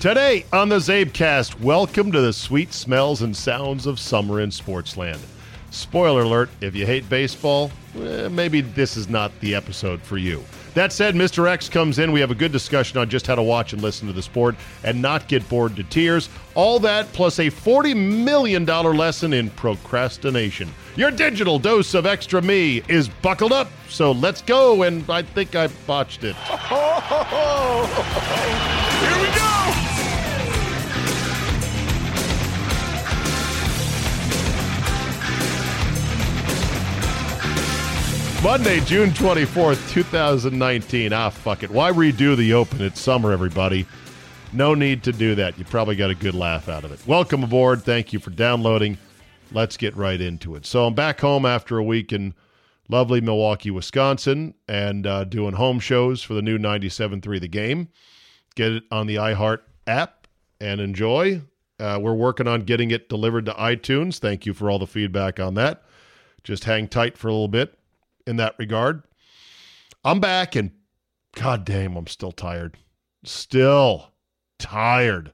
Today on the CzabeCast, welcome to the sweet smells and sounds of summer in Sportsland. Spoiler alert, if you hate baseball, eh, maybe this is not the episode for you. That said, Mr. X comes in. We have a good discussion on just how to watch and listen to the sport and not get bored to tears. All that plus a $40 million lesson in procrastination. Your digital dose of extra me is buckled up, so let's go. And I think I botched it. Here we go! Monday, June 24th, 2019. Ah, fuck it. Why redo the open? It's summer, everybody. No need to do that. You probably got a good laugh out of it. Welcome aboard. Thank you for downloading. Let's get right into it. So I'm back home after a week in lovely Milwaukee, Wisconsin, and uh, doing home shows for the new 97.3 The Game. Get it on the iHeart app and enjoy. Uh, we're working on getting it delivered to iTunes. Thank you for all the feedback on that. Just hang tight for a little bit in that regard. I'm back and god damn, I'm still tired. Still tired.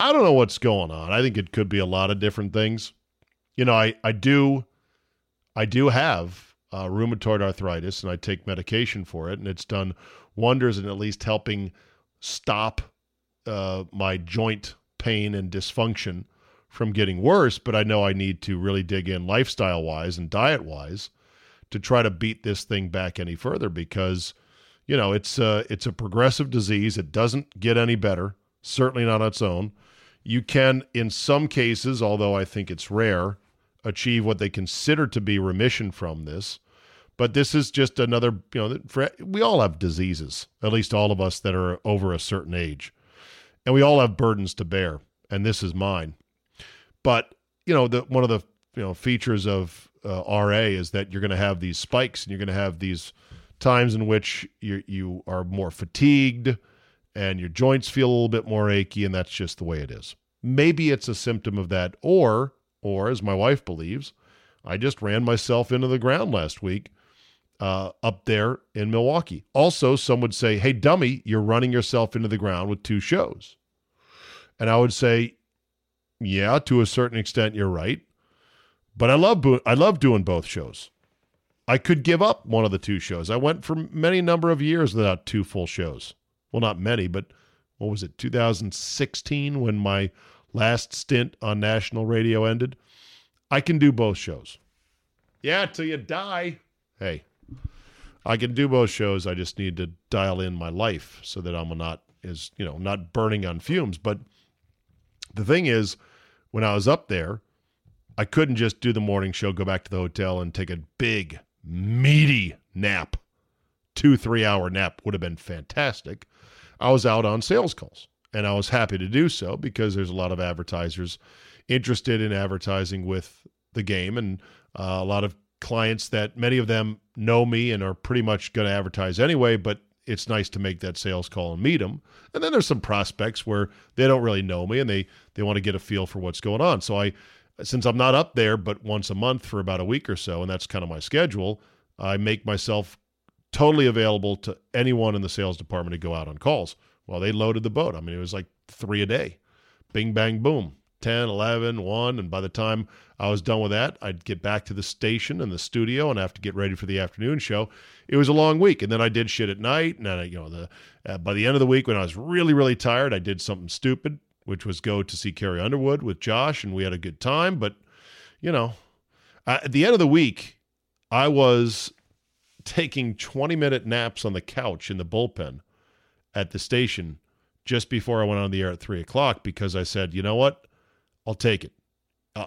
I don't know what's going on. I think it could be a lot of different things. You know, I, I do I do have uh, rheumatoid arthritis and I take medication for it and it's done wonders in at least helping stop uh, my joint pain and dysfunction from getting worse, but I know I need to really dig in lifestyle wise and diet wise to try to beat this thing back any further because you know it's a, it's a progressive disease. It doesn't get any better certainly not on its own. You can in some cases although i think it's rare achieve what they consider to be remission from this. But this is just another you know for, we all have diseases at least all of us that are over a certain age. And we all have burdens to bear and this is mine. But you know the one of the you know features of uh, RA is that you're going to have these spikes and you're going to have these times in which you you are more fatigued and your joints feel a little bit more achy and that's just the way it is. Maybe it's a symptom of that or or as my wife believes, I just ran myself into the ground last week uh, up there in Milwaukee. Also, some would say, "Hey dummy, you're running yourself into the ground with two shows." And I would say, "Yeah, to a certain extent you're right." But I love I love doing both shows. I could give up one of the two shows. I went for many number of years without two full shows. Well, not many, but what was it? 2016 when my last stint on national radio ended. I can do both shows. Yeah, till you die. Hey, I can do both shows. I just need to dial in my life so that I'm not is you know not burning on fumes. But the thing is, when I was up there I couldn't just do the morning show, go back to the hotel, and take a big, meaty nap. Two, three hour nap would have been fantastic. I was out on sales calls, and I was happy to do so because there's a lot of advertisers interested in advertising with the game, and uh, a lot of clients that many of them know me and are pretty much going to advertise anyway, but it's nice to make that sales call and meet them. And then there's some prospects where they don't really know me and they they want to get a feel for what's going on. So I since I'm not up there but once a month for about a week or so, and that's kind of my schedule, I make myself totally available to anyone in the sales department to go out on calls. Well, they loaded the boat. I mean, it was like three a day. Bing, bang, boom. 10, 11, 1. And by the time I was done with that, I'd get back to the station and the studio and have to get ready for the afternoon show. It was a long week. And then I did shit at night. And then, I, you know, the uh, by the end of the week, when I was really, really tired, I did something stupid which was go to see Carrie Underwood with Josh, and we had a good time. But, you know, at the end of the week, I was taking 20 minute naps on the couch in the bullpen at the station just before I went on the air at three o'clock because I said, you know what? I'll take it.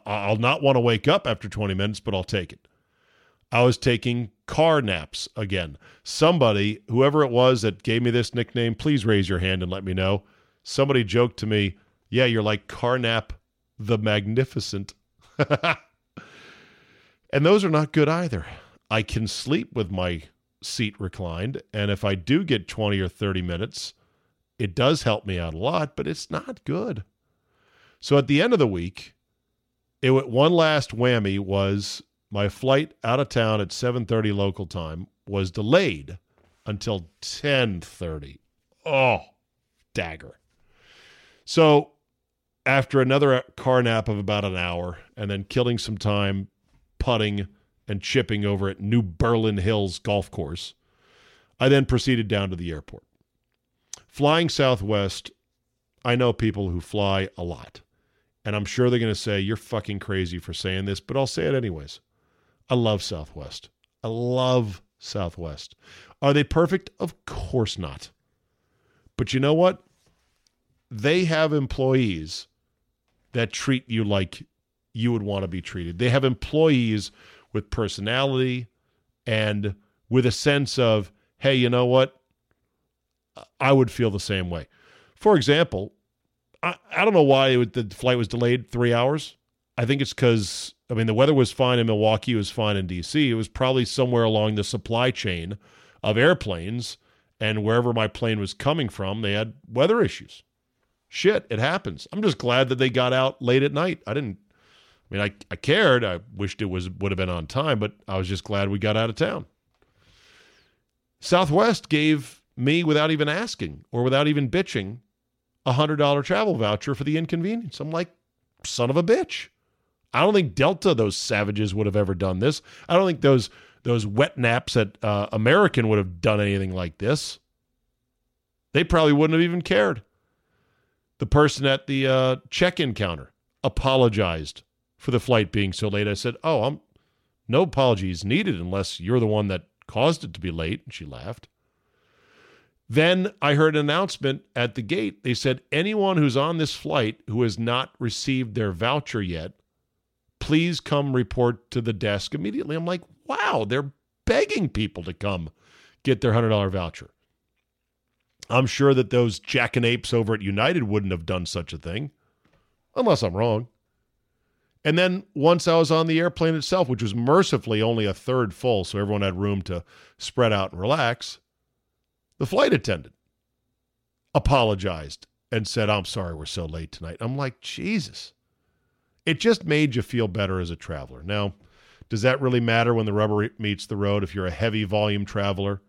I'll not want to wake up after 20 minutes, but I'll take it. I was taking car naps again. Somebody, whoever it was that gave me this nickname, please raise your hand and let me know. Somebody joked to me, yeah, you're like Carnap the Magnificent. and those are not good either. I can sleep with my seat reclined. And if I do get 20 or 30 minutes, it does help me out a lot, but it's not good. So at the end of the week, it one last whammy was my flight out of town at 7:30 local time was delayed until 10:30. Oh, dagger. So after another car nap of about an hour and then killing some time putting and chipping over at New Berlin Hills Golf Course, I then proceeded down to the airport. Flying Southwest, I know people who fly a lot. And I'm sure they're going to say, You're fucking crazy for saying this, but I'll say it anyways. I love Southwest. I love Southwest. Are they perfect? Of course not. But you know what? They have employees that treat you like you would want to be treated. They have employees with personality and with a sense of, hey, you know what? I would feel the same way. For example, I, I don't know why the flight was delayed three hours. I think it's because, I mean, the weather was fine in Milwaukee, it was fine in D.C. It was probably somewhere along the supply chain of airplanes, and wherever my plane was coming from, they had weather issues. Shit, it happens. I'm just glad that they got out late at night. I didn't I mean, I, I cared. I wished it was would have been on time, but I was just glad we got out of town. Southwest gave me, without even asking or without even bitching, a hundred dollar travel voucher for the inconvenience. I'm like, son of a bitch. I don't think Delta, those savages, would have ever done this. I don't think those those wet naps at uh, American would have done anything like this. They probably wouldn't have even cared. The person at the uh, check-in counter apologized for the flight being so late. I said, "Oh, I'm no apologies needed unless you're the one that caused it to be late." And she laughed. Then I heard an announcement at the gate. They said, "Anyone who's on this flight who has not received their voucher yet, please come report to the desk immediately." I'm like, "Wow, they're begging people to come get their $100 voucher." I'm sure that those jackanapes over at United wouldn't have done such a thing, unless I'm wrong. And then once I was on the airplane itself, which was mercifully only a third full, so everyone had room to spread out and relax, the flight attendant apologized and said, I'm sorry we're so late tonight. I'm like, Jesus. It just made you feel better as a traveler. Now, does that really matter when the rubber meets the road if you're a heavy volume traveler?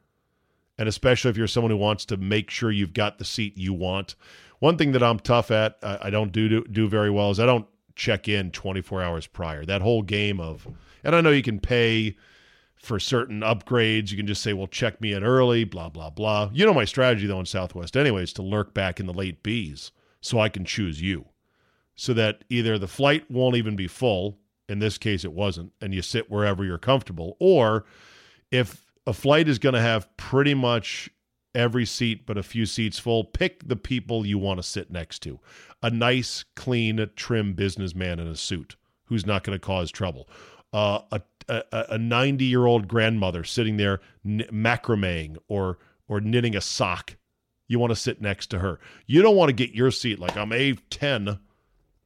And especially if you're someone who wants to make sure you've got the seat you want. One thing that I'm tough at, I, I don't do, do do very well, is I don't check in 24 hours prior. That whole game of, and I know you can pay for certain upgrades. You can just say, well, check me in early, blah, blah, blah. You know my strategy, though, in Southwest, anyways, to lurk back in the late Bs so I can choose you. So that either the flight won't even be full, in this case it wasn't, and you sit wherever you're comfortable, or if a flight is going to have pretty much every seat but a few seats full, pick the people you want to sit next to a nice, clean, trim businessman in a suit who's not going to cause trouble. Uh, a a 90 year old grandmother sitting there macrameing or or knitting a sock. You want to sit next to her. You don't want to get your seat like I'm A10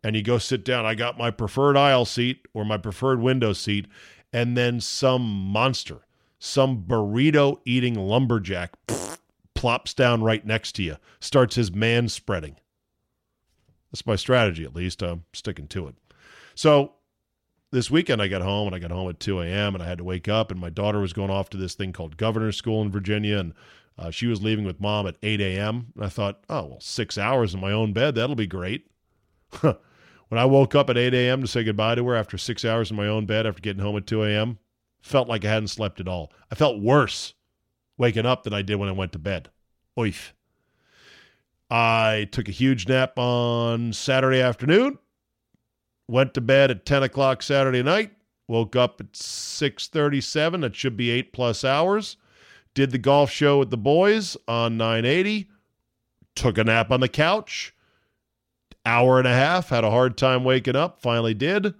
and you go sit down. I got my preferred aisle seat or my preferred window seat, and then some monster, some burrito eating lumberjack plops down right next to you, starts his man spreading. That's my strategy, at least. I'm sticking to it. So this weekend, I got home and I got home at 2 a.m. and I had to wake up, and my daughter was going off to this thing called governor's school in Virginia, and uh, she was leaving with mom at 8 a.m. And I thought, oh, well, six hours in my own bed, that'll be great. when I woke up at 8 a.m. to say goodbye to her after six hours in my own bed after getting home at 2 a.m., felt like I hadn't slept at all. I felt worse waking up than I did when I went to bed. Oif. I took a huge nap on Saturday afternoon, went to bed at 10 o'clock Saturday night, woke up at 6.37. That should be eight plus hours. Did the golf show with the boys on 980. Took a nap on the couch. Hour and a half. Had a hard time waking up. Finally did.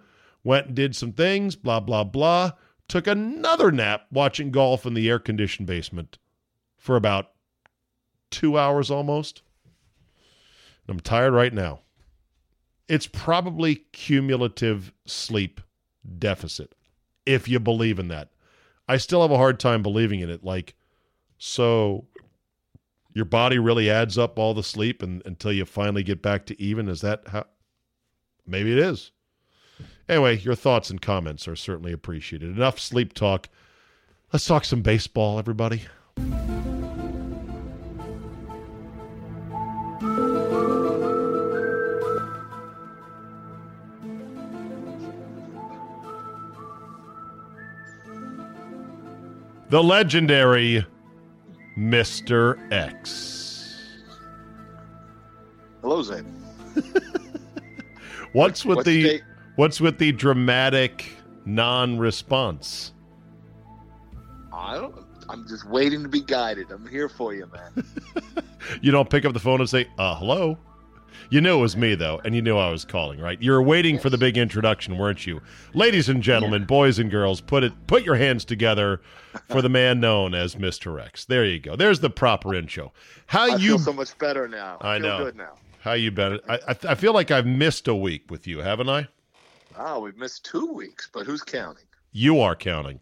Went and did some things. Blah, blah, blah. Took another nap watching golf in the air conditioned basement for about two hours almost. I'm tired right now. It's probably cumulative sleep deficit, if you believe in that. I still have a hard time believing in it. Like, so your body really adds up all the sleep and, until you finally get back to even. Is that how? Maybe it is. Anyway, your thoughts and comments are certainly appreciated. Enough sleep talk. Let's talk some baseball, everybody. the legendary Mr. X. Hello, Zane. What's with the state, what's with the dramatic non-response? I don't. I'm just waiting to be guided. I'm here for you, man. You don't pick up the phone and say, "Uh, hello." You knew it was me though, and you knew I was calling, right? You were waiting for the big introduction, weren't you? Ladies and gentlemen, boys and girls, put it put your hands together for the man known as Mr. X. There you go. There's the proper intro. How I you feel so much better now. I feel know. good now. how you been? I, I I feel like I've missed a week with you, haven't I? Oh, we've missed two weeks, but who's counting? You are counting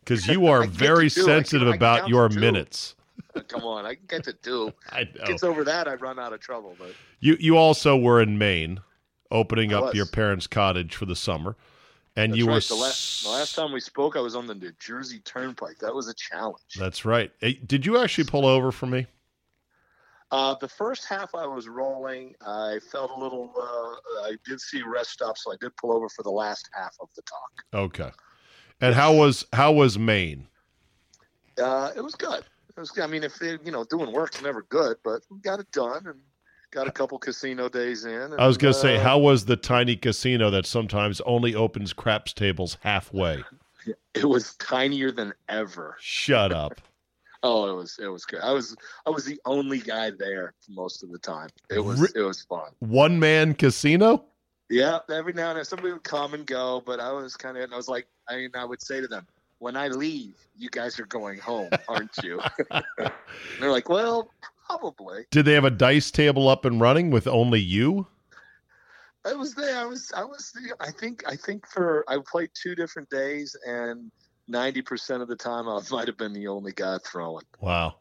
because you are I get to very do. Sensitive about your minutes. Uh, Come on, I can get to two. I know. Gets over that, I run out of trouble. But You you also were in Maine, opening I up was. your parents' cottage for the summer, and that's you right. were the, la- the last time we spoke, I was on the New Jersey Turnpike. That was a challenge. That's right. Hey, did you actually pull over for me? Uh, the first half I was rolling. I felt a little. Uh, I did see rest stop, so I did pull over for the last half of the talk. Okay. And how was how was Maine? Uh, it was good. It was. I mean, if they, you know, doing work's never good, but we got it done and got a couple casino days in. And, I was going to say, uh, how was the tiny casino that sometimes only opens craps tables halfway? it was tinier than ever. Shut up. Oh, it was. It was good. I was. I was the only guy there most of the time. It was. It was fun. One man casino? Yeah, every now and then somebody would come and go, but I was kind of, and I was like, I mean, I would say to them, when I leave, you guys are going home, aren't you? and they're like, well, probably. Did they have a dice table up and running with only you? I was there. I was, I was, I think, I think for, I played two different days and 90% of the time I might have been the only guy throwing. Wow.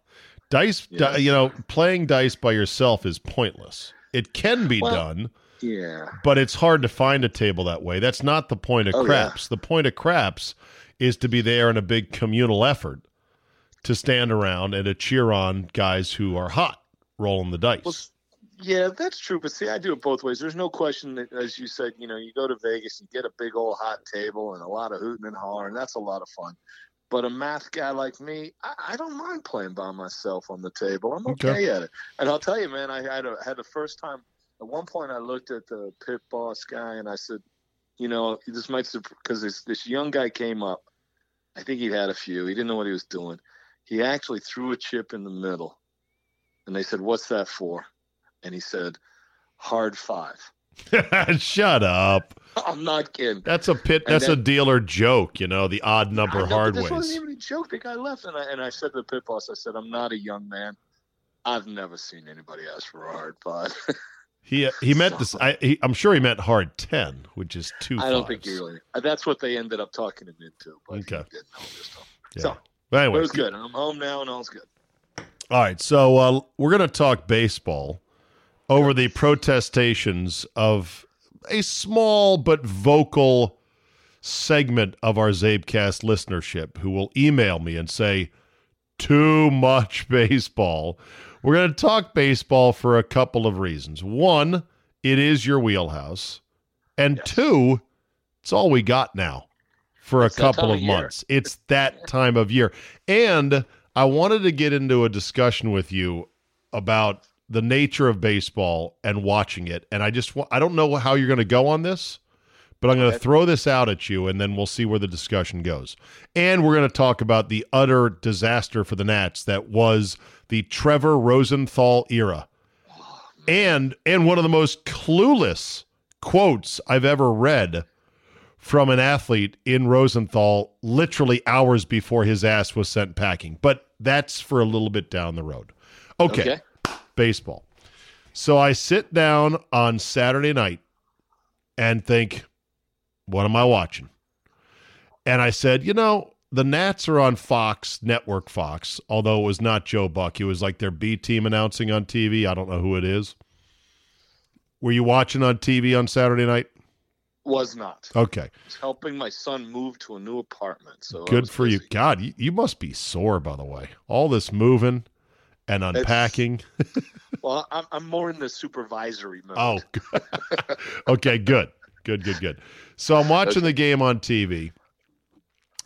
Dice, di- you know, playing dice by yourself is pointless. It can be Well- done, Yeah. but it's hard to find a table that way. That's not the point of Oh, yeah. craps. The point of craps is to be there in a big communal effort to stand around and to cheer on guys who are hot rolling the dice. Well, yeah, that's true. But see, I do it both ways. There's no question that, as you said, you know, you go to Vegas, you get a big old hot table and a lot of hooting and hollering. That's a lot of fun. But a math guy like me, I, I don't mind playing by myself on the table. I'm okay, Okay. at it. And I'll tell you, man, I had a, had the first time. At one point, I looked at the pit boss guy and I said, you know, this might because this this young guy came up. I think he'd had a few. He didn't know what he was doing. He actually threw a chip in the middle, and they said, "What's that for?" And he said, "Hard five. Shut up. I'm not kidding. That's a pit. And That's a dealer joke. You know, the odd number know, hard this ways. wasn't even a joke. The guy left, and I and I said to the pit boss, I said, "I'm not a young man. I've never seen anybody ask for a hard five. He he meant this. I, he, I'm sure he meant hard ten, which is two. I don't think he really. That's what they ended up talking him into. But Okay. he didn't know this stuff. Yeah. So, But anyway, it was good. I'm home now, and all's good. All right, so uh, we're going to talk baseball over the protestations of a small but vocal segment of our CzabeCast listenership who will email me and say, too much baseball. We're going to talk baseball for a couple of reasons. One, it is your wheelhouse. And Yes. two, it's all we got now for It's a couple of of months. It's that time of year. And I wanted to get into a discussion with you about the nature of baseball and watching it. And I just wa- I don't know how you're going to go on this, but I'm going to throw this out at you and then we'll see where the discussion goes. And we're going to talk about the utter disaster for the Nats that was the Trevor Rosenthal era. And and one of the most clueless quotes I've ever read from an athlete in Rosenthal literally hours before his ass was sent packing. But that's for a little bit down the road. okay baseball. So I sit down on Saturday night and think, what am I watching? And I said, you know, the Nats are on Fox, Network Fox, although it was not Joe Buck. It was like their B team announcing on TV. I don't know who it is. Were you watching on TV on Saturday night? Was not. Okay. I was helping my son move to a new apartment. So Good for you. God, you, you must be sore, by the way. All this moving and unpacking. Well, I'm, I'm more in the supervisory mode. Oh, good. okay, good, good, good, good. So I'm watching the game on TV,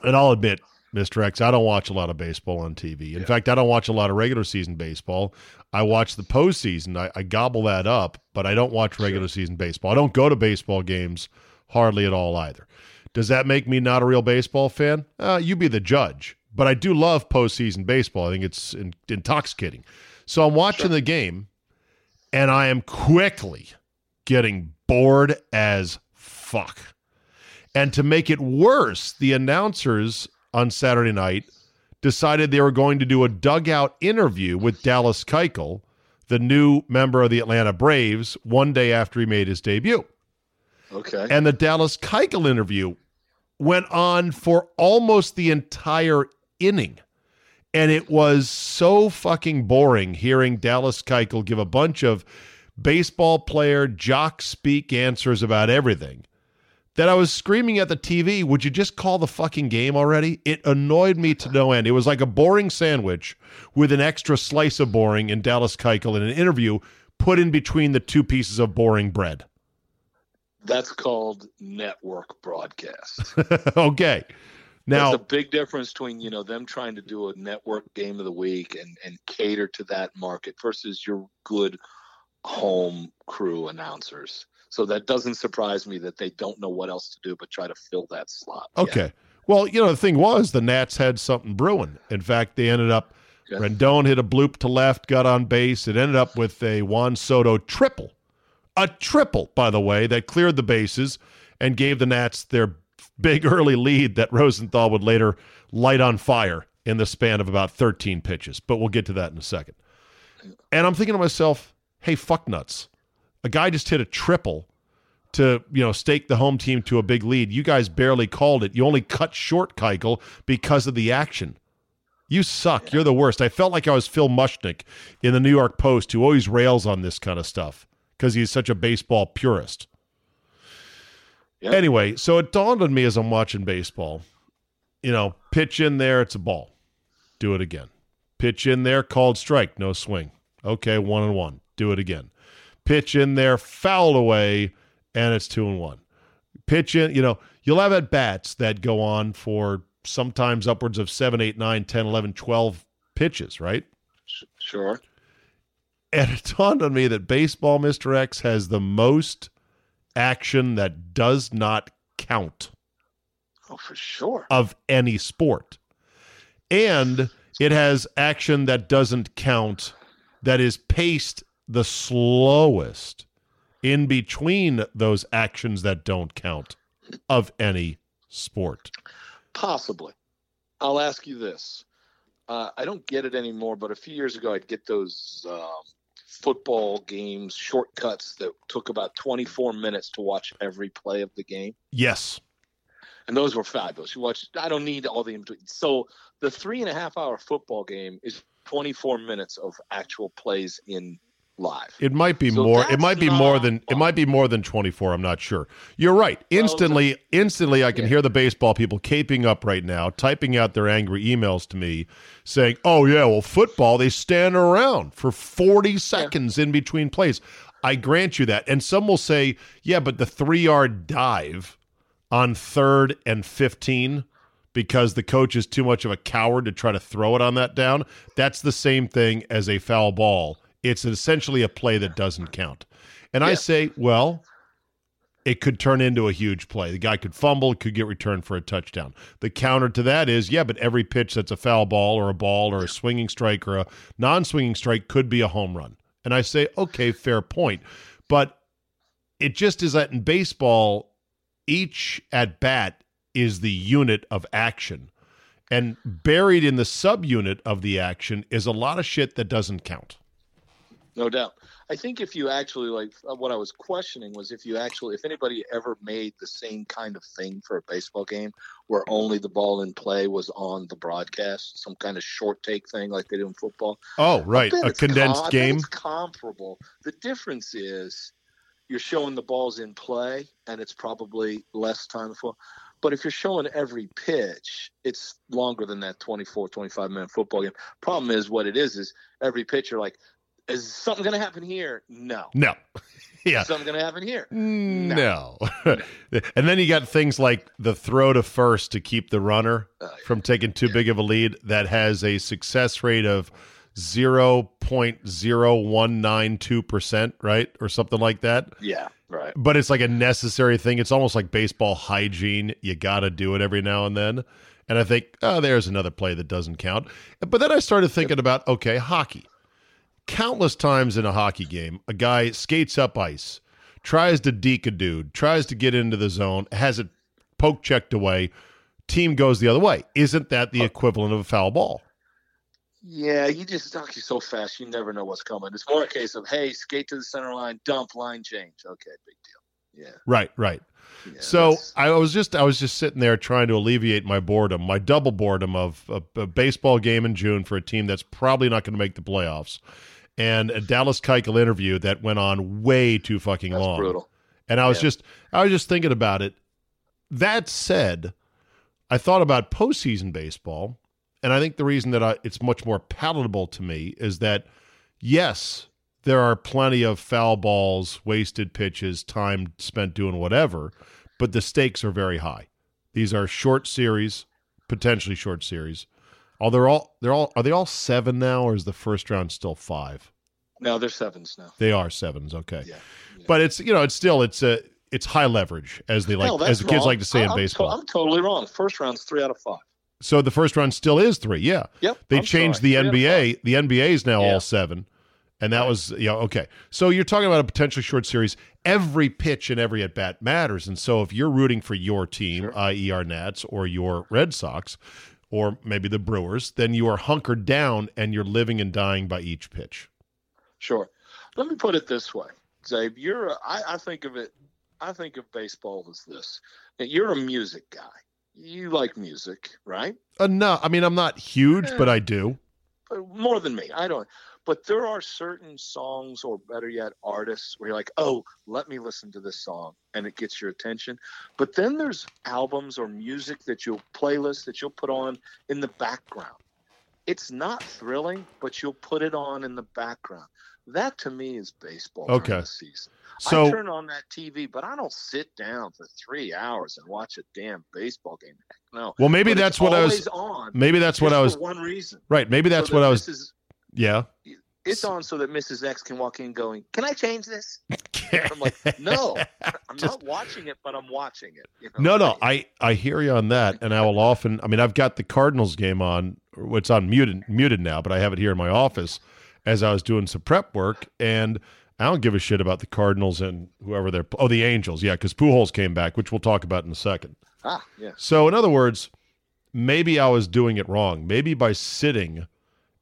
and I'll admit, Mr. X. I don't watch a lot of baseball on TV. In yeah. fact, I don't watch a lot of regular season baseball. I watch the postseason. I, I gobble that up, but I don't watch regular sure. season baseball. I don't go to baseball games hardly at all either. Does that make me not a real baseball fan? Uh, you be the judge. But I do love postseason baseball. I think it's in, intoxicating. So I'm watching sure. the game, and I am quickly getting bored as fuck. And to make it worse, the announcers on Saturday night decided they were going to do a dugout interview with Dallas Keuchel, the new member of the Atlanta Braves, one day after he made his debut. Okay. And the Dallas Keuchel interview went on for almost the entire inning. And it was so fucking boring hearing Dallas Keuchel give a bunch of baseball player jock speak answers about everything that I was screaming at the TV, would you just call the fucking game already? It annoyed me to no end. It was like a boring sandwich with an extra slice of boring in Dallas Keuchel in an interview put in between the two pieces of boring bread. That's called network broadcast. okay. Now, There's a big difference between you know them trying to do a network game of the week and and cater to that market versus your good home crew announcers. So that doesn't surprise me that they don't know what else to do but try to fill that slot. Okay. Yeah. Well, you know, the thing was the Nats had something brewing. In fact, they ended up yeah. Rendon hit a bloop to left, got on base. It ended up with a Juan Soto triple. A triple, by the way, that cleared the bases and gave the Nats their big early lead that Rosenthal would later light on fire in the span of about 13 pitches. But we'll get to that in a second. And I'm thinking to myself, hey, fuck nuts a guy just hit a triple to you know stake the home team to a big lead. You guys barely called it. You only cut short Keuchel because of the action. You suck. You're the worst. I felt like I was Phil Mushnick in the New York Post, who always rails on this kind of stuff because he's such a baseball purist. Yep. Anyway, so it dawned on me as I'm watching baseball. You know, pitch in there, it's a ball. Do it again. Pitch in there, called strike, no swing. Okay, one and one. Do it again pitch in there, fouled away, and it's two and one. Pitch in, you know, you'll have at bats that go on for sometimes upwards of 7, 8, 9, 10, 11, 12 pitches, right? Sure. And it dawned on me that baseball, Mr. X, has the most action that does not count. Oh, for sure. Of any sport. And it has action that doesn't count that is paced the slowest in between those actions that don't count of any sport? Possibly. I'll ask you this. Uh, I don't get it anymore, but a few years ago, I'd get those um, football games shortcuts that took about 24 minutes to watch every play of the game. Yes. And those were fabulous. You watch, I don't need all the in between. So the three and a half hour football game is 24 minutes of actual plays in live. It might be so more. It might be more than. Fun. It might be more than twenty four. I'm not sure. You're right. Instantly, well, instantly, I can yeah. hear the baseball people caping up right now, typing out their angry emails to me, saying, "Oh yeah, well, football they stand around for forty seconds yeah. in between plays." I grant you that, and some will say, "Yeah, but the three yard dive on third and fifteen because the coach is too much of a coward to try to throw it on that down. That's the same thing as a foul ball it's essentially a play that doesn't count. And yeah. I say, well, it could turn into a huge play. The guy could fumble, could get returned for a touchdown. The counter to that is, yeah, but every pitch that's a foul ball or a ball or a swinging strike or a non swinging strike could be a home run. And I say, okay, fair point. But it just is that in baseball, each at bat is the unit of action. And buried in the subunit of the action is a lot of shit that doesn't count no doubt. I think if you actually like uh, what I was questioning was if you actually if anybody ever made the same kind of thing for a baseball game where only the ball in play was on the broadcast, some kind of short take thing like they do in football. Oh, right, a condensed com- game. It's comparable. The difference is you're showing the balls in play and it's probably less time for but if you're showing every pitch, it's longer than that 24, 25 minute football game. Problem is, what it is is every pitch you're like, is something going to happen here? No. No. Yeah. Something going to happen here. Mm, no. and then you got things like the throw to first to keep the runner oh, yeah. from taking too big of a lead that has a success rate of 0.0192%, right? Or something like that. Yeah, right. But it's like a necessary thing. It's almost like baseball hygiene. You got to do it every now and then. And I think, oh, there's another play that doesn't count. But then I started thinking about, okay, hockey. Countless times in a hockey game, a guy skates up ice, tries to deke a dude, tries to get into the zone, has it poke checked away, team goes the other way. Isn't that the uh, equivalent of a foul ball? Yeah, you just hockey so fast, you never know what's coming. It's more a case of hey, skate to the center line, dump, line change. Okay, big deal. Yeah. Right, right. yeah So that's- I was just I was just sitting there trying to alleviate my boredom, my double boredom of a, a baseball game in June for a team that's probably not going to make the playoffs, and a Dallas Keuchel interview that went on way too fucking that's long. brutal. And I was Yeah. just I was just thinking about it. That said, I thought about postseason baseball, and I think the reason that I, it's much more palatable to me is that yes, there are plenty of foul balls, wasted pitches, time spent doing whatever, but the stakes are very high. These are short series, potentially short series. Are they all they're all are they all seven now, or is the first round still five? No, they're sevens now. They are sevens, okay. Yeah. yeah. But it's you know it's still it's a it's high leverage as they like that's as the kids wrong. like to say in I- I'm to- baseball. I'm totally wrong. First round's three out of five. so the first round still is three. Yeah, Yep. they I'm changed sorry. the Three out of NBA. The NBA is now Yeah. all seven, and that Right. was yeah okay. So you're talking about a potentially short series. Every pitch and every at bat matters, and so if you're rooting for your team, Sure. i.e., our Nats or your Red Sox, or maybe the Brewers, then you are hunkered down and you're living and dying by each pitch. Sure. Let me put it this way, Czabe. You're a, I, I think of it. I think of baseball as this. You're a music guy. You like music, right? Uh, no, I mean I'm not huge, but I do. But more than me. I don't. But there are certain songs, or better yet, artists, where you're like, oh, let me listen to this song, and it gets your attention. But then there's albums or music that you'll playlist that you'll put on in the background. It's not thrilling, but you'll put it on in the background. That to me is baseball. Okay. season. I So turn on that TV, but I don't sit down for three hours and watch a damn baseball game. Heck no. well, maybe But that's what I was. on. Maybe that's what I was. For one reason. Right. Maybe that's So what I was. Mrs. Yeah. It's on so that Mrs. X can walk in going, "Can I change this?" I'm like, "No, I'm Just- not watching it, but I'm watching it." You No, no, I I hear you on that, and I will often. I mean, I've got the Cardinals game on. It's on muted muted now, but I have it here in my office as I was doing some prep work, and I don't give a shit about the Cardinals and whoever they're. Oh, the Angels, yeah, because Pujols came back, which we'll talk about in a second. ah, yeah, So, in other words, maybe I was doing it wrong. Maybe by sitting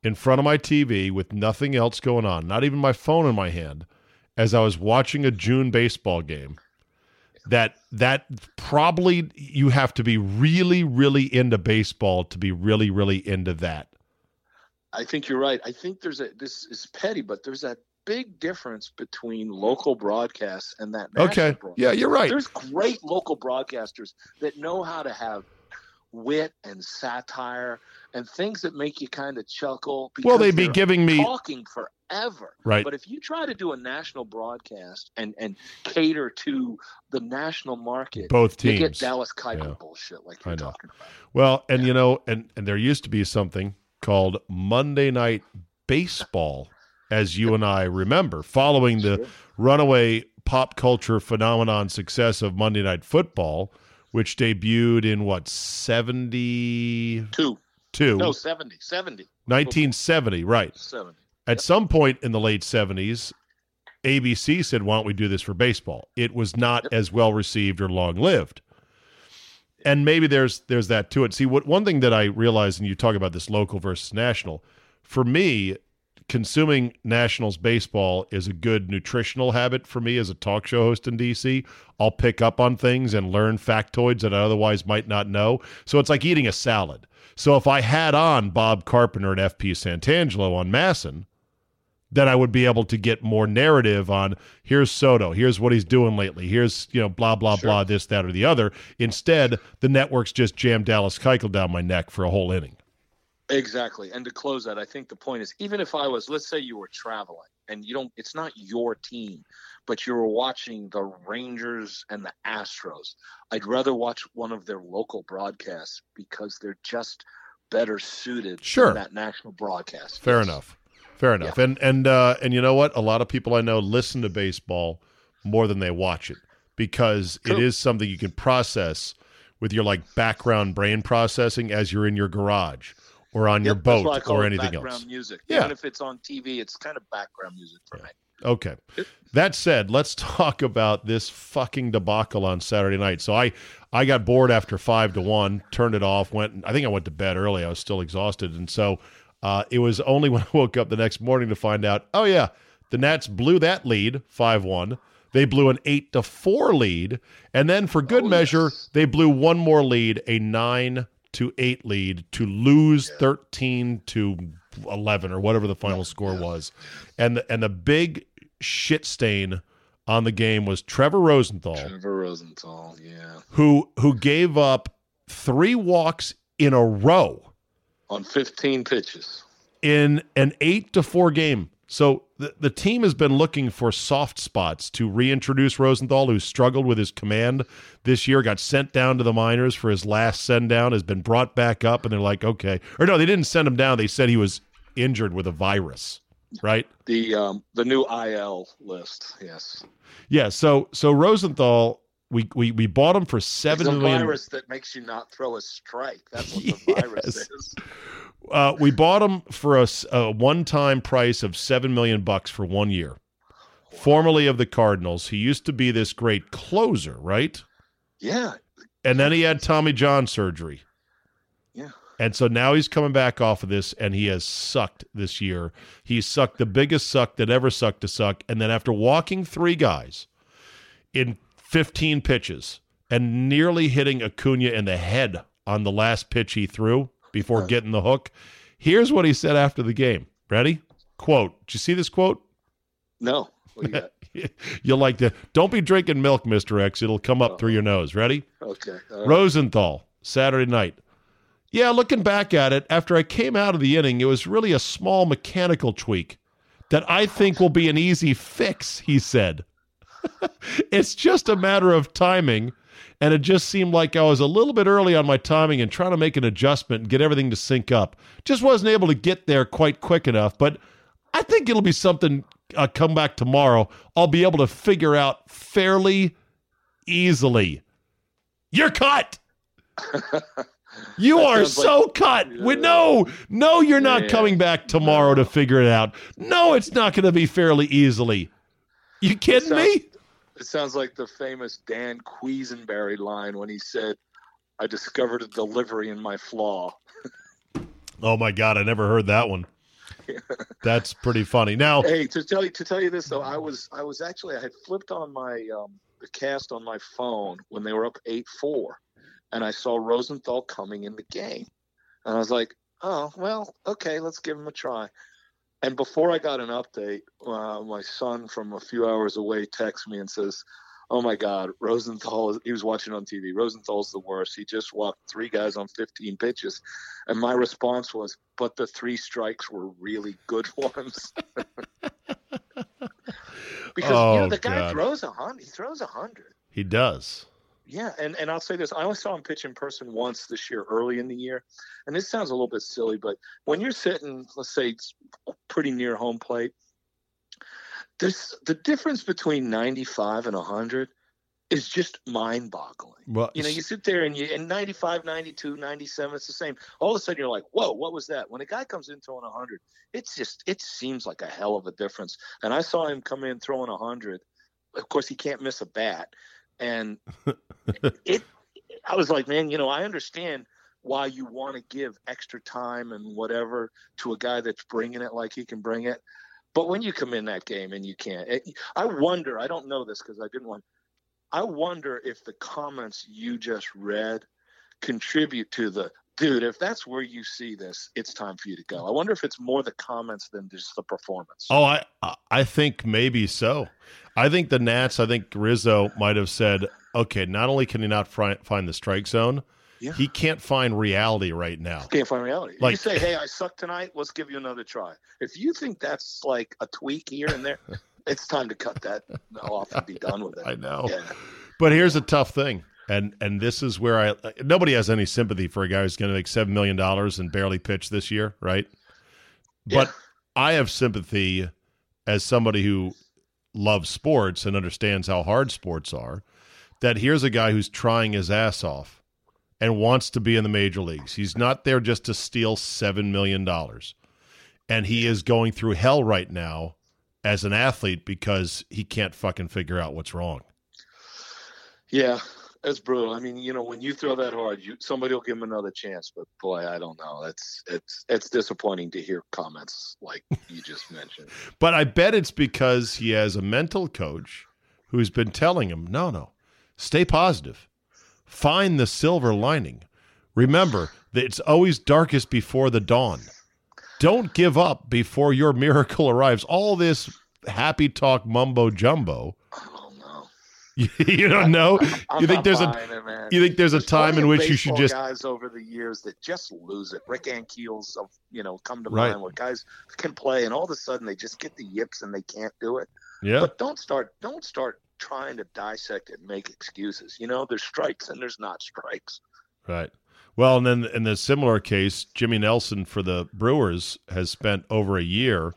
in front of my TV with nothing else going on, not even my phone in my hand, as I was watching a June baseball game, that that probably you have to be really, really into baseball to be really, really into that. I think you're right. I think there's a this is petty, but there's that big difference between local broadcasts and that. Okay. broadcast. Yeah, you're right. There's great local broadcasters that know how to have wit and satire and things that make you kind of chuckle. Well, they'd be giving me talking forever. right. But if you try to do a national broadcast and and cater to the national market, Both you get teams. Dallas Keuchel Yeah. bullshit like you're talking about. Well, and you know, and and there used to be something called Monday Night Baseball, as you and I remember, following the Sure. runaway pop culture phenomenon success of Monday Night Football, which debuted in what 72 Two, no, 70, 70, 1970 right. 70. at some point in the late 70s ABC said why don't we do this for baseball? It was not Yep. as well received or long lived and maybe there's there's that to it. See what one thing that I realize and you talk about this local versus national for me consuming Nationals baseball is a good nutritional habit for me as a talk show host in DC. I'll pick up on things and learn factoids that I otherwise might not know. So it's like eating a salad. So if I had on Bob Carpenter and FP Santangelo on MASN, then I would be able to get more narrative on here's Soto, here's what he's doing lately, here's you know blah blah Sure. blah this that or the other. Instead, the networks just jam Dallas Keuchel down my neck for a whole inning. Exactly. And to close that, I think the point is even if I was, let's say you were traveling and you don't, it's not your team, but you were watching the Rangers and the Astros. I'd rather watch one of their local broadcasts because they're just better suited Sure. that national broadcast. Fair Yes. enough. Fair enough. And and uh, and you know what? A lot of people I know listen to baseball more than they watch it because it True. is something you can process with your like background brain processing as you're in your garage or on your Yep, I boat or anything background else. music. Yeah. Even if it's on TV, it's kind of background music for me. Okay. That said, let's talk about this fucking debacle on Saturday night. So I I got bored after five to one, turned it off, went I think I went to bed early. I was still exhausted. And so uh, it was only when I woke up the next morning to find out, oh yeah, the Nats blew that lead five one. They blew an eight to four lead. And then for good Oh, measure, yes. they blew one more lead, a nine to eight lead to lose thirteen to eleven or whatever the final score was. And the and the big shit stain on the game was Trevor Rosenthal, Trevor Rosenthal, yeah. who who gave up three walks in a row On 15 pitches. in an eight to four game. So the, the team has been looking for soft spots to reintroduce Rosenthal, who struggled with his command this year, got sent down to the minors for his last send down, has been brought back up, and they're like, okay. Or no, they didn't send him down. They said he was injured with a virus, right? The um, the new IL list, yes. Yeah. So so Rosenthal, we we, we bought him for It's seven a million. virus that makes you not throw a strike. That's what the virus is. Uh, we bought him for a one-time price of seven million bucks for one year. Formerly of the Cardinals, he used to be this great closer, right? Yeah, And then he had Tommy John surgery. yeah. And so now he's coming back off of this, and he has sucked this year. He sucked the biggest suck that ever sucked to suck. And then after walking three guys in 15 pitches and nearly hitting Acuna in the head on the last pitch he threw before getting the hook, here's what he said after the game. Ready? Quote. Did you see this quote? No. You? You'll like to. Don't be drinking milk, Mr. X. It'll come up through your nose. Ready? Okay. right. Rosenthal, Saturday night. Yeah, looking back at it, after I came out of the inning, it was really a small mechanical tweak that I think will be an easy fix, he said. it's just a matter of timing, and it just seemed like I was a little bit early on my timing and trying to make an adjustment and get everything to sync up. Just wasn't able to get there quite quick enough, but I think it'll be something uh, come back tomorrow. I'll be able to figure out fairly easily. You're cut. You That are so cut. We, no, no, you're not Yeah. coming back tomorrow to figure it out. No, it's not going to be fairly easily. You kidding sounds- me? It sounds like the famous Dan Quisenberry line when he said, "I discovered a delivery in my flaw." Oh my god, I never heard that one. That's pretty funny. Now, Hey, to tell you to tell you this though, I was I was actually I had flipped on my um, the cast on my phone when they were up eight four, and I saw Rosenthal coming in the game, and I was like, oh well, okay, let's give him a try. And before I got an update, uh, my son from a few hours away texts me and says, "Oh my God, Rosenthal! Is, he was watching on TV. Rosenthal's the worst. He just walked three guys on 15 pitches." And my response was, "But the three strikes were really good ones." because you Oh, know the guy God. throws a hundred. He throws a hundred. he does. Yeah, and, and I'll say this: I only saw him pitch in person once this year, early in the year, and this sounds a little bit silly, but when you're sitting, let's say, it's pretty near home plate, there's the difference between 95 and 100 is just mind-boggling. Well, You know, you sit there and you in 95, 92, 97, it's the same. All of a sudden, you're like, "Whoa, what was that?" When a guy comes in throwing 100, it's just it seems like a hell of a difference. And I saw him come in throwing 100. Of course, he can't miss a bat, and it. I was like, man, you know, I understand why you want to give extra time and whatever to a guy that's bringing it like he can bring it. But when you come in that game and you can't, it, I wonder. I don't know this because I didn't want. I wonder if the comments you just read contribute to the dude. If that's where you see this, it's time for you to go. I wonder if it's more the comments than just the performance. Oh, I I think maybe so. I think the Nats. I think Rizzo might have said, "Okay, not only can he not fi- find the strike zone, Yeah. he can't find reality right now." Can't find reality. Like- you say, "Hey, I suck tonight. Let's give you another try." If you think that's like a tweak here and there, it's time to cut that off and be done with it. I know. Yeah. But here's a tough thing. And and this is where I nobody has any sympathy for a guy who's going to make 7 million dollars and barely pitch this year, right? But Yeah. I have sympathy as somebody who loves sports and understands how hard sports are that here's a guy who's trying his ass off and wants to be in the major leagues. He's not there just to steal 7 million dollars. And he is going through hell right now as an athlete because he can't fucking figure out what's wrong. Yeah, that's brutal. I mean, you know, when you throw that hard, you somebody will give him another chance. But boy, I don't know. That's it's it's disappointing to hear comments like you just mentioned. But I bet it's because he has a mental coach who's been telling him, no, no, stay positive. Find the silver lining. Remember that it's always darkest before the dawn. Don't give up before your miracle arrives. All this happy talk mumbo jumbo. You, don't know. I'm You think there's a it, you think there's a There's time in which you should just guys over the years that just lose it. Rick Ankiel's of you know come to Right. mind where guys can play and all of a sudden they just get the yips and they can't do it. yeah. But don't start don't start trying to dissect it and make excuses. You know, there's strikes and there's not strikes. Right. Well, and then in the similar case, Jimmy Nelson for the Brewers has spent over a year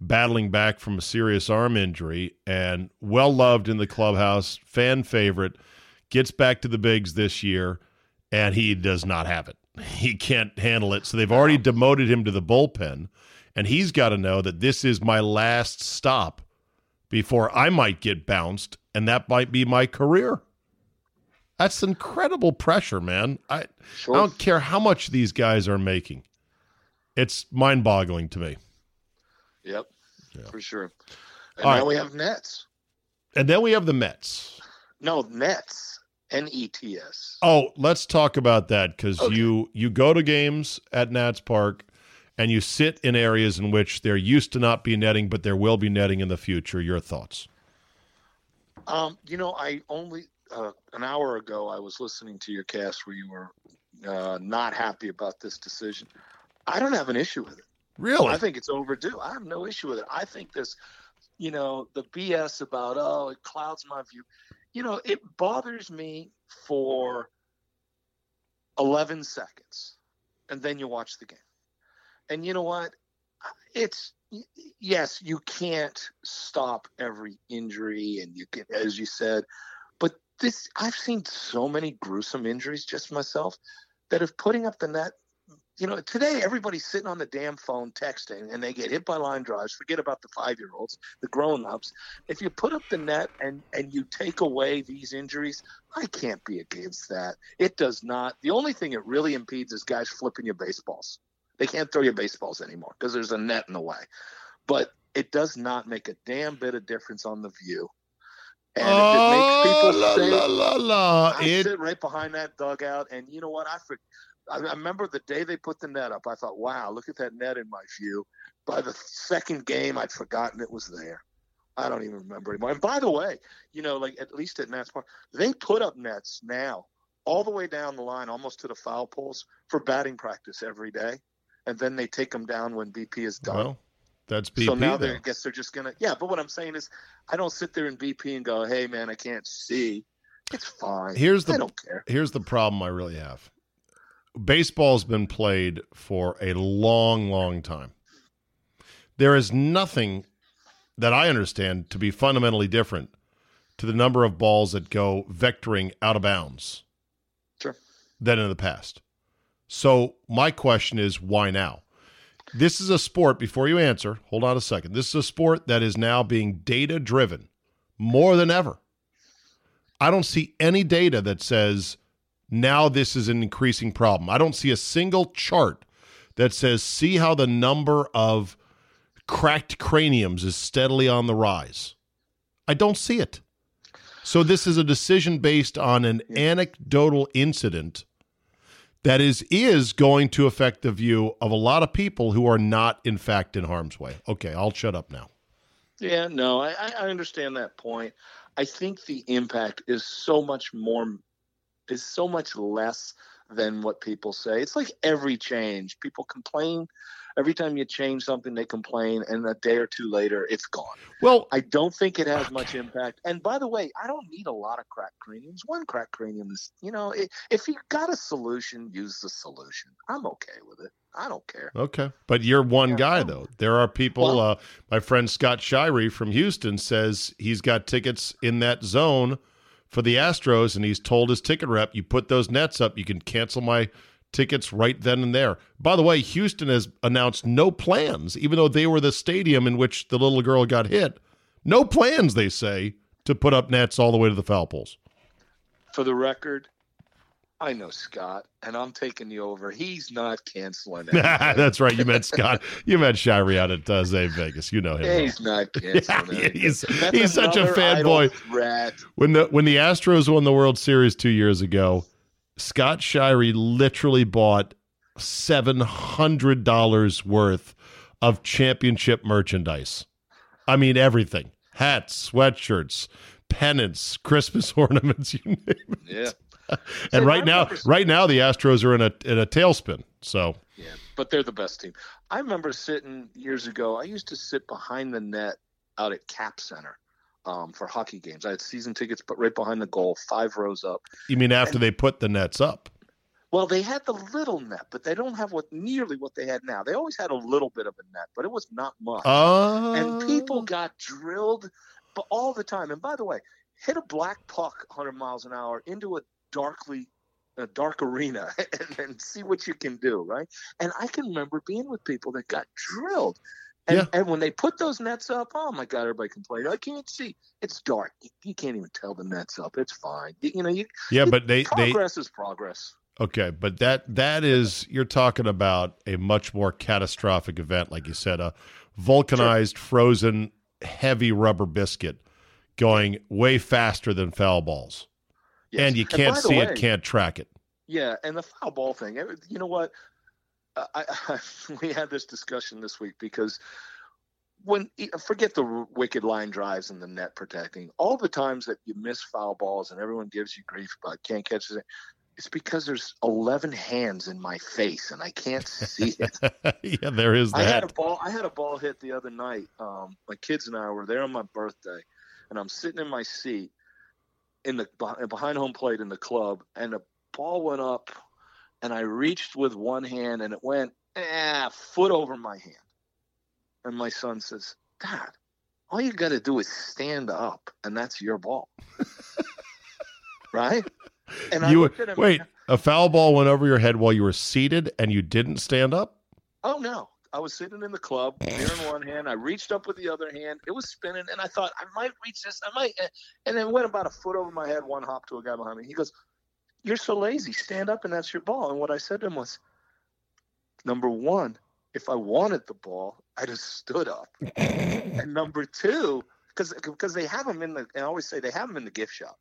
battling back from a serious arm injury and well loved in the clubhouse, fan favorite, gets back to the bigs this year, and he does not have it. He can't handle it. So they've already demoted him to the bullpen, and he's got to know that this is my last stop before I might get bounced, and that might be my career. That's incredible pressure, man. I Sure. I don't care how much these guys are making. It's mind-boggling to me. Yep. Yeah. For sure. And All now right. we have Nets. And then we have the Mets. No, Nets. N E T S. Oh, let's talk about that because Okay. you you go to games at Nats Park and you sit in areas in which there used to not be netting, but there will be netting in the future. Your thoughts? Um, you know, I only uh, an hour ago I was listening to your cast where you were uh, not happy about this decision. I don't have an issue with it. Really? I think it's overdue. I have no issue with it. I think this, you know, the BS about oh it clouds my view. You know, it bothers me for eleven seconds, and then you watch the game. And you know what? It's yes, you can't stop every injury, and you can, as you said, but this I've seen so many gruesome injuries just myself that if putting up the net you know, today everybody's sitting on the damn phone texting and they get hit by line drives. Forget about the five year olds, the grown ups. If you put up the net and, and you take away these injuries, I can't be against that. It does not. The only thing it really impedes is guys flipping your baseballs. They can't throw your baseballs anymore because there's a net in the way. But it does not make a damn bit of difference on the view. And if it makes people oh, la, say, la, la, la. I It, sit right behind that dugout, and you know what? I, for, I I remember the day they put the net up. I thought, "Wow, look at that net in my view." By the second game, I'd forgotten it was there. I don't even remember anymore. And by the way, you know, like at least at Nats Park, they put up nets now all the way down the line, almost to the foul poles for batting practice every day, and then they take them down when BP is done. well, that's BP. so now they I guess they're just gonna yeah. But what I'm saying is, I don't sit there in BP and go, "Hey man, I can't see." It's fine. Here's the I don't care. here's the problem I really have. Baseball's been played for a long, long time. There is nothing that I understand to be fundamentally different to the number of balls that go vectoring out of bounds Sure. than in the past. So my question is why now? This is a sport, before you answer, hold on a second. This is a sport that is now being data driven more than ever. I don't see any data that says now this is an increasing problem. I don't see a single chart that says see how the number of cracked craniums is steadily on the rise. I don't see it. So this is a decision based on an anecdotal incident that is is going to affect the view of a lot of people who are not in fact in harm's way. Okay, I'll shut up now. Yeah, no, I, I I understand that point. I think the impact is so much more, is so much less than what people say. It's like every change. People complain. Every time you change something, they complain, and a day or two later, it's gone. Well, I don't think it has much impact. And by the way, I don't need a lot of crack craniums. One crack cranium is, you know, if you got a solution, use the solution. I'm okay with it. I don't care. Okay. But you're one yeah. guy, though. There are people, well, uh, my friend Scott Shirey from Houston says he's got tickets in that zone for the Astros, and he's told his ticket rep, you put those nets up, you can cancel my tickets right then and there. By the way, Houston has announced no plans, even though they were the stadium in which the little girl got hit. No plans, they say, to put up nets all the way to the foul poles. For the record, I know Scott, and I'm taking you over. He's not canceling it. That's right. You met Scott. You met Shirey out at uh, Zay Vegas. You know him. he's not canceling yeah, he's he's such a fanboy. When the when the Astros won the World Series two years ago, Scott Shirey literally bought seven hundred dollars worth of championship merchandise. I mean everything: hats, sweatshirts, pennants, Christmas ornaments. You name it. Yeah and right now, right now, the Astros are in a in a tailspin. So yeah, but they're the best team. I remember sitting years ago. I used to sit behind the net out at Cap Center um, for hockey games. I had season tickets, but right behind the goal, five rows up. You mean after and, they put the nets up? Well, they had the little net, but they don't have what nearly what they had now. They always had a little bit of a net, but it was not much. Uh... And people got drilled all the time. And by the way, hit a black puck 100 miles an hour into a darkly a dark arena and, and, see what you can do, right? And I can remember being with people that got drilled. And, yeah. and when they put those nets up, oh my God, everybody complained. I can't see. It's dark. You, can't even tell the nets up. It's fine. You, you know, you Yeah, but they progress they, is progress. Okay, but that that is you're talking about a much more catastrophic event, like you said, a vulcanized, sure. frozen, heavy rubber biscuit going way faster than foul balls. Yes. And you can't and see way, it, can't track it. Yeah, and the foul ball thing. You know what? I, I, we had this discussion this week because when forget the wicked line drives and the net protecting, all the times that you miss foul balls and everyone gives you grief about can't catch it. It's because there's 11 hands in my face and I can't see it. yeah, there is that. I had a ball. I had a ball hit the other night. Um, my kids and I were there on my birthday, and I'm sitting in my seat, in the behind home plate in the club, and the ball went up, and I reached with one hand, and it went eh, foot over my hand. And my son says, "Dad, all you got to do is stand up, and that's your ball." right? And you wait. A foul ball went over your head while you were seated, and you didn't stand up. Oh no! I was sitting in the club, beer in one hand. I reached up with the other hand. It was spinning, and I thought I might reach this. I might, and then went about a foot over my head, one hop to a guy behind me. He goes, "You're so lazy. Stand up, and that's your ball." And what I said to him was, "Number one, if I wanted the ball, I'd have stood up. and number two, because because they have them in the. I always say they have them in the gift shop.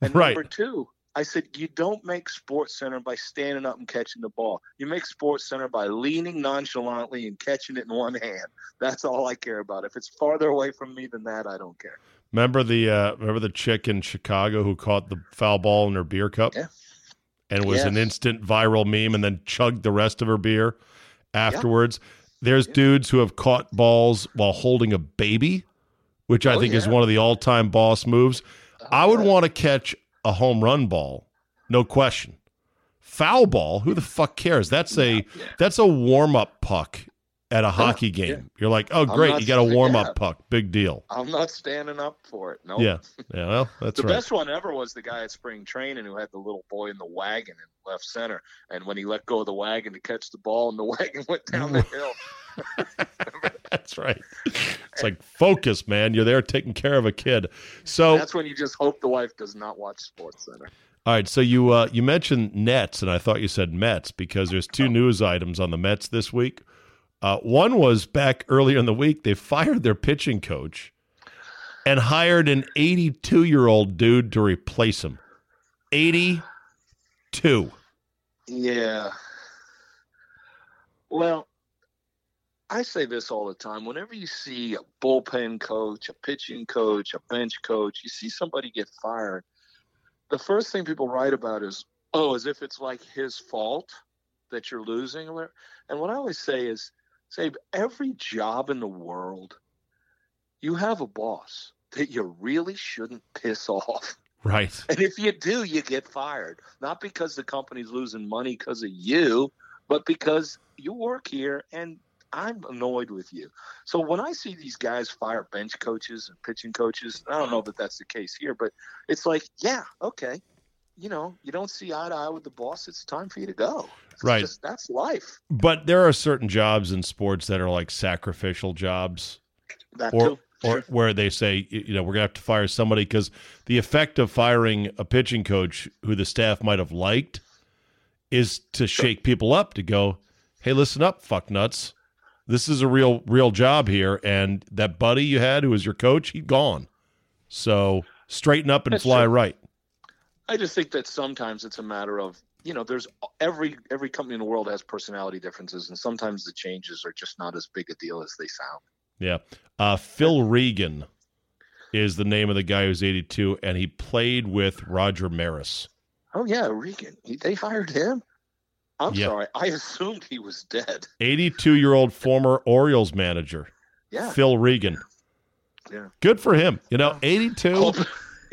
And right. number two, I said, you don't make Sports Center by standing up and catching the ball. You make Sports Center by leaning nonchalantly and catching it in one hand. That's all I care about. If it's farther away from me than that, I don't care. Remember the uh, remember the chick in Chicago who caught the foul ball in her beer cup, yeah. and was an instant viral meme, and then chugged the rest of her beer afterwards. Yeah. There's dudes who have caught balls while holding a baby, which I oh, think is one of the all-time boss moves. I would want to catch a home run ball, no question. Foul ball, who the fuck cares? That's a that's a warm up puck at a hockey game. Yeah. You're like, oh great, you got a warm up puck, big deal. I'm not standing up for it. No. Nope. Yeah, yeah. Well, that's the right. best one ever was the guy at spring training who had the little boy in the wagon in left center, and when he let go of the wagon to catch the ball, and the wagon went down the hill. That's right. It's like focus, man. You're there taking care of a kid. So that's when you just hope the wife does not watch Sports Center. All right, so you uh, you mentioned Nets, and I thought you said Mets because there's two news items on the Mets this week. Uh, one was back earlier in the week they fired their pitching coach and hired an 82 year old dude to replace him. 82. Yeah. Well, I say this all the time. Whenever you see a bullpen coach, a pitching coach, a bench coach, you see somebody get fired, the first thing people write about is Oh, as if it's like his fault that you're losing. And what I always say is, say every job in the world, you have a boss that you really shouldn't piss off. Right. And if you do, you get fired. Not because the company's losing money because of you, but because you work here and I'm annoyed with you. So when I see these guys fire bench coaches and pitching coaches, I don't know that that's the case here, but it's like, yeah, okay. You know, you don't see eye to eye with the boss. It's time for you to go. It's Right. Just, that's life. But there are certain jobs in sports that are like sacrificial jobs. That or too. or where they say you know we're gonna have to fire somebody because the effect of firing a pitching coach who the staff might have liked is to shake people up to go hey listen up fuck nuts this is a real real job here and that buddy you had who was your coach he's gone so straighten up and That's fly true. right I just think that sometimes it's a matter of you know there's every every company in the world has personality differences and sometimes the changes are just not as big a deal as they sound. yeah uh, phil regan is the name of the guy who's 82 and he played with roger maris Oh yeah, Regan. He, they hired him. I'm Yeah. sorry. I assumed he was dead. 82 year old former orioles manager Yeah. Phil Regan. Yeah. Good for him. You know, 82. Hope-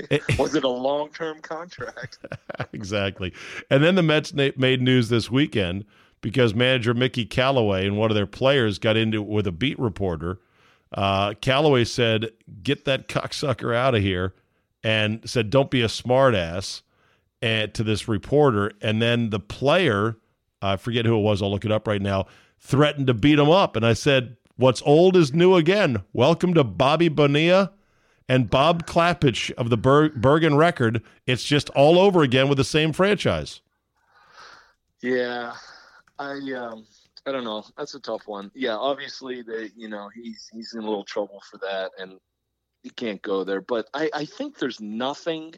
was it a long-term contract? exactly. And then the Mets made news this weekend because manager Mickey Callaway and one of their players got into it with a beat reporter. Uh, Callaway said, Get that cocksucker out of here. And said, Don't be a smartass and to this reporter. And then the player, I forget who it was, I'll look it up right now, threatened to beat him up. And I said, What's old is new again. Welcome to Bobby Bonilla and Bob Klapisch of the Ber- Bergen record. It's just all over again with the same franchise. Yeah. I um I don't know. That's a tough one. Yeah, obviously they you know, he's he's in a little trouble for that and he can't go there. But I, I think there's nothing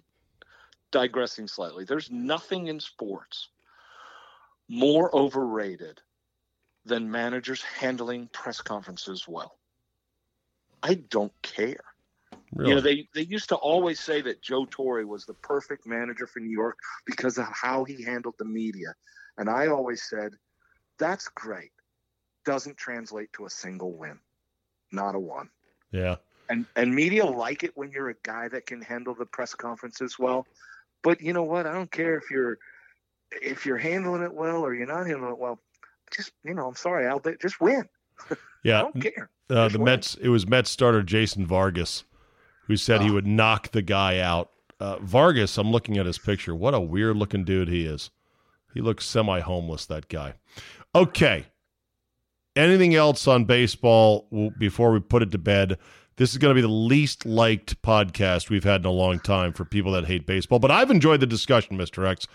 digressing slightly, there's nothing in sports more overrated than managers handling press conferences well. I don't care. Really? You know, they, they used to always say that Joe Torre was the perfect manager for New York because of how he handled the media. And I always said, that's great. Doesn't translate to a single win. Not a one. yeah. And and media like it when you're a guy that can handle the press conferences well. But you know what? I don't care if you're if you're handling it well or you're not handling it well. Just you know, I'm sorry, but just win. I Yeah. don't care. Uh, the win. Mets, it was Mets starter Jason Vargas who said he Oh. would knock the guy out. Uh, Vargas, I'm looking at his picture. What a weird looking dude he is. He looks semi homeless, that guy. Okay. Anything else on baseball before we put it to bed? This is going to be the least liked podcast we've had in a long time for people that hate baseball, but I've enjoyed the discussion, Mr. X.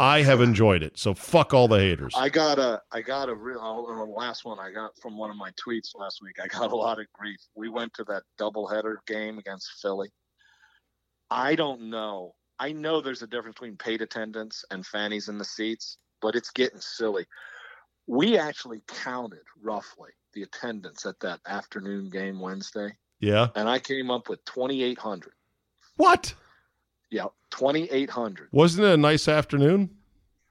I have enjoyed it. So fuck all the haters. I got a, I got a real, oh, oh, the last one I got from one of my tweets last week. I got a lot of grief. We went to that doubleheader game against Philly. I don't know. I know there's a difference between paid attendance and fannies in the seats, but it's getting silly. We actually counted roughly the attendance at that afternoon game Wednesday, yeah. and I came up with 2,800. What? Yeah, 2,800. Wasn't it a nice afternoon?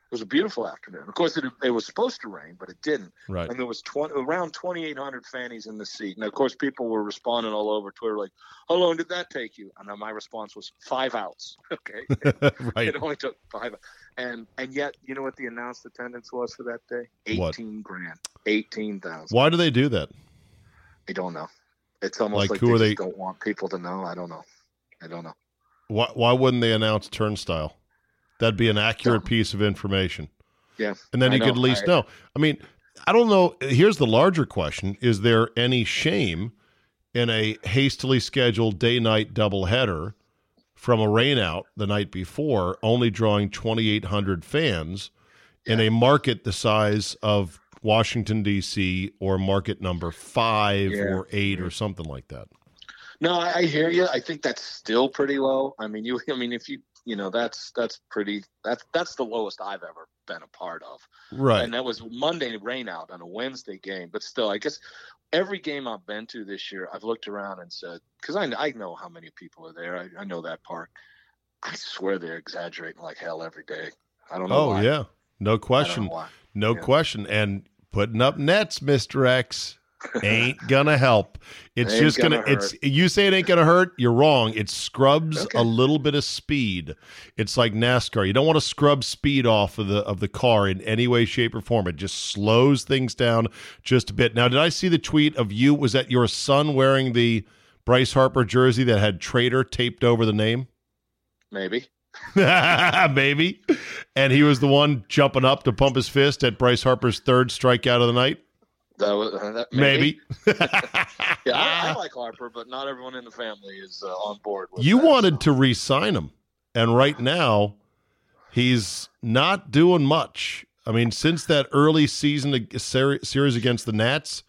It was a beautiful afternoon. Of course, it, it was supposed to rain, but it didn't. Right. and there was 20, around 2,800 fannies in the seat. And of course, people were responding all over Twitter like, "How long did that take you?" And my response was five outs. Okay, right. it only took five. And and yet, you know what the announced attendance was for that day? What? Eighteen grand, eighteen thousand. Why do they do that? I don't know. It's almost Like, like, who they, are they- don't want people to know. I don't know. I don't know. Why, why wouldn't they announce turnstile? That'd be an accurate piece of information. Yeah, And then you could at least I- know. I mean, I don't know. Here's the larger question Is there any shame in a hastily scheduled day night doubleheader from a rainout the night before, only drawing 2,800 fans in a market the size of Washington, D.C., or market number five Yeah. or eight or something like that? No, I, I hear you. I think that's still pretty low. I mean, you. I mean, if you, you know, that's that's pretty. That's that's the lowest I've ever been a part of. Right. and that was Monday rain out on a Wednesday game. But still, I guess every game I've been to this year, I've looked around and said, because I, I know how many people are there. I, I know that park. I swear they're exaggerating like hell every day. I don't know. Oh why. yeah, no question, no Yeah. question. And putting up nets, Mister X, ain't gonna help. It's Ain't just gonna. gonna it's you say it ain't gonna hurt. You're wrong. It scrubs Okay. a little bit of speed. It's like NASCAR. You don't want to scrub speed off of the of the car in any way, shape, or form. It just slows things down just a bit. Now, did I see the tweet of you? Was that your son wearing the Bryce Harper jersey that had "traitor" taped over the name? Maybe. Maybe. And he was the one jumping up to pump his fist at Bryce Harper's third strikeout of the night. That was uh, that, Maybe. Yeah, I, I like Harper, but not everyone in the family is uh, on board. with you that, wanted so. to re sign him. And right now, he's not doing much. I mean, since that early season series against the Nats,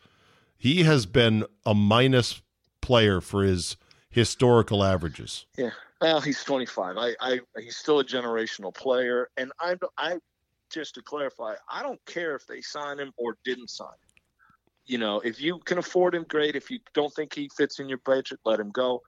he has been a minus player for his historical averages. Yeah. Well, he's 25. I, I, he's still a generational player, and I, I, just to clarify, I don't care if they sign him or didn't sign him. You know, if you can afford him, great. If you don't think he fits in your budget, let him go.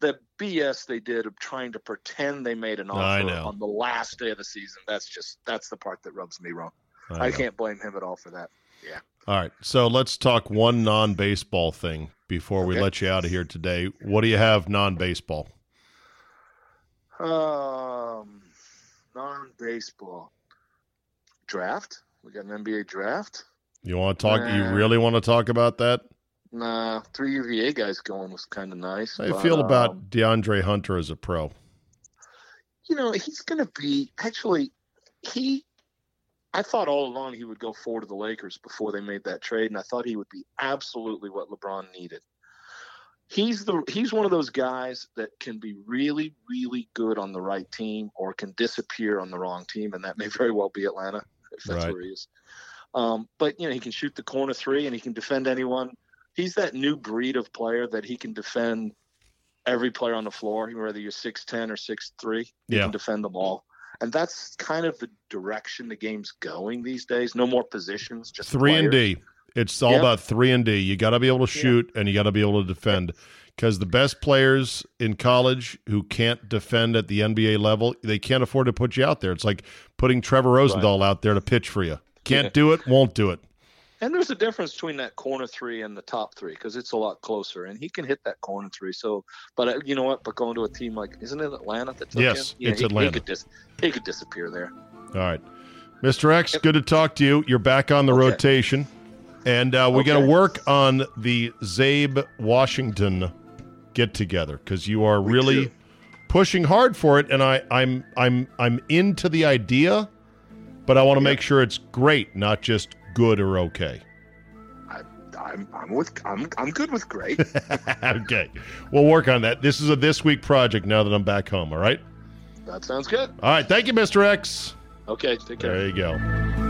The BS they did of trying to pretend they made an offer on the last day of the season, that's just that's the part that rubs me wrong. I, know. can't blame him at all for that. Yeah. All right. So let's talk one non baseball thing before we let you out of here today. What do you have non baseball? Um, non-baseball draft. We got an NBA draft. You want to talk? You really want to talk about that? Nah, three UVA guys going was kind of nice. How do you but, feel um, about DeAndre Hunter as a pro? You know, he's going to be actually. He, I thought all along he would go forward to the Lakers before they made that trade, and I thought he would be absolutely what LeBron needed. He's the he's one of those guys that can be really really good on the right team or can disappear on the wrong team, and that may very well be Atlanta if that's Right. where he is. Um, but you know he can shoot the corner three and he can defend anyone. He's that new breed of player that he can defend every player on the floor, whether you're six ten or six three. He Yeah. can defend them all, and that's kind of the direction the game's going these days. No more positions, just Three and. D. It's all Yeah. about three and D. You got to be able to Yeah. shoot and you got to be able to defend. Because the best players in college who can't defend at the NBA level, they can't afford to put you out there. It's like putting Trevor Rosenthal out there to pitch for you. Can't Yeah. do it, won't do it. And there's a difference between that corner three and the top three because it's a lot closer, and he can hit that corner three. So, but uh, you know what? But going to a team like, isn't it Atlanta that took Yes, him? Yeah, it's he, Atlanta. He could, dis- he could disappear there. All right. Mr. X, good to talk to you. You're back on the Okay. rotation. And uh, we got to work on the Czabe Washington get together because you are We really do. pushing hard for it. And I, I'm I'm I'm into the idea, but I want to make sure it's great, not just good or okay. I'm, I'm with, I'm, I'm good with great. okay. We'll work on that. This is a this week project now that I'm back home, all right? that sounds good. All right, thank you, Mr. X. Okay, take care. There you go.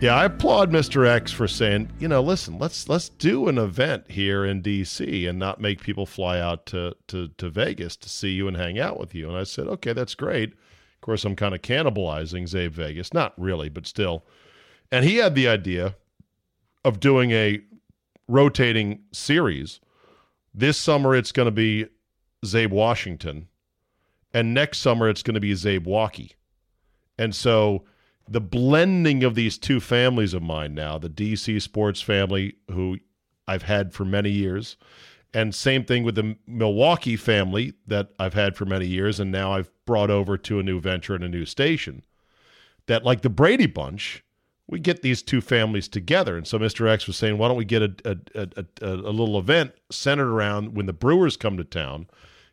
Yeah, I applaud Mr. X for saying, you know, listen, let's let's do an event here in DC and not make people fly out to to to Vegas to see you and hang out with you. And I said, okay, that's great. Of course, I'm kind of cannibalizing Czabe Vegas, not really, but still. And he had the idea of doing a rotating series. This summer, it's going to be Czabe Washington, and next summer it's going to be Czabe Walkie. And so the blending of these two families of mine now, the DC sports family who I've had for many years, and same thing with the Milwaukee family that I've had for many years, and now I've brought over to a new venture and a new station. That like the Brady Bunch, we get these two families together. And so Mr. X was saying, why don't we get a a, a, a, little event centered around when the Brewers come to town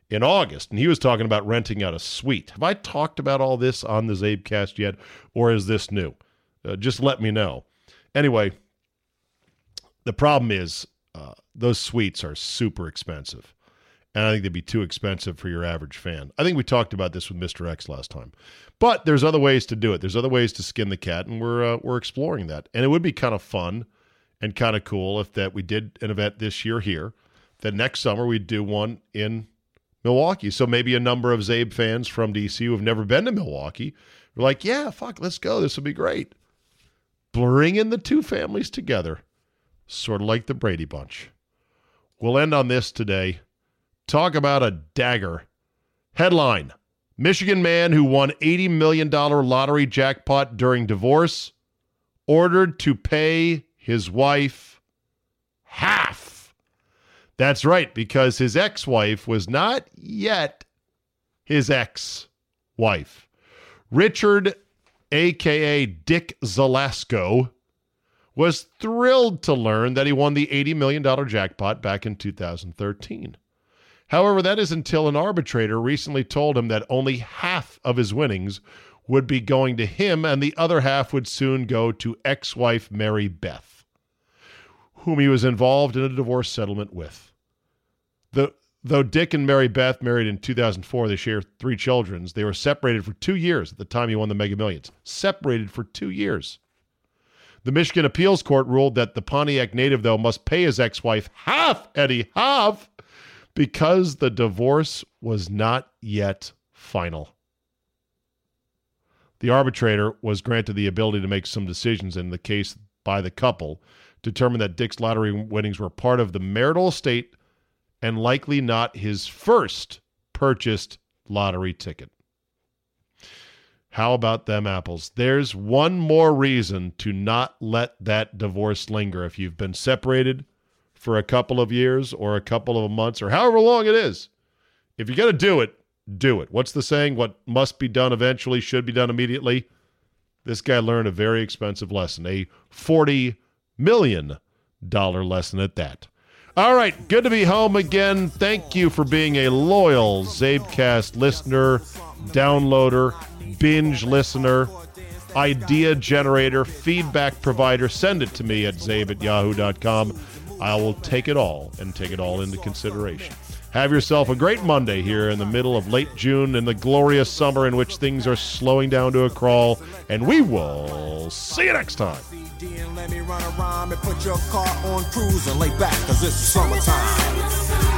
in August? And he was talking about renting out a suite. Have I talked about all this on the CzabeCast yet, or is this new? Uh, just let me know. Anyway, the problem is uh, those suites are super expensive. And I think they'd be too expensive for your average fan. I think we talked about this with Mr. X last time. But there's other ways to do it. There's other ways to skin the cat, and we're uh, we're exploring that. And it would be kind of fun and kind of cool if that we did an event this year here. Then next summer we'd do one in Milwaukee. So maybe a number of Czabe fans from DC who have never been to Milwaukee were like, "Yeah, fuck, let's go. This will be great." Bringing the two families together, sort of like the Brady Bunch. We'll end on this today. Talk about a dagger. Headline Michigan man who won $80 million lottery jackpot during divorce ordered to pay his wife half. That's right, because his ex wife was not yet his ex wife. Richard, aka Dick Zalasko, was thrilled to learn that he won the $80 million jackpot back in 2013. However, that is until an arbitrator recently told him that only half of his winnings would be going to him and the other half would soon go to ex wife Mary Beth, whom he was involved in a divorce settlement with. The, though Dick and Mary Beth married in 2004, they share three children. They were separated for two years at the time he won the Mega Millions. Separated for two years. The Michigan Appeals Court ruled that the Pontiac native, though, must pay his ex wife half, Eddie, half because the divorce was not yet final. The arbitrator was granted the ability to make some decisions in the case by the couple, determined that Dick's lottery winnings were part of the marital estate and likely not his first purchased lottery ticket. How about them apples? There's one more reason to not let that divorce linger. If you've been separated, for a couple of years or a couple of months or however long it is. If you're going to do it, do it. What's the saying? What must be done eventually should be done immediately. This guy learned a very expensive lesson, a $40 million lesson at that. All right, good to be home again. Thank you for being a loyal CzabeCast listener, downloader, binge listener, idea generator, feedback provider. Send it to me at czabe at yahoo.com. I will take it all and take it all into consideration. Have yourself a great Monday here in the middle of late June in the glorious summer in which things are slowing down to a crawl, and we will see you next time. Let me run around and put your car on cruise and lay back, cause it's summertime.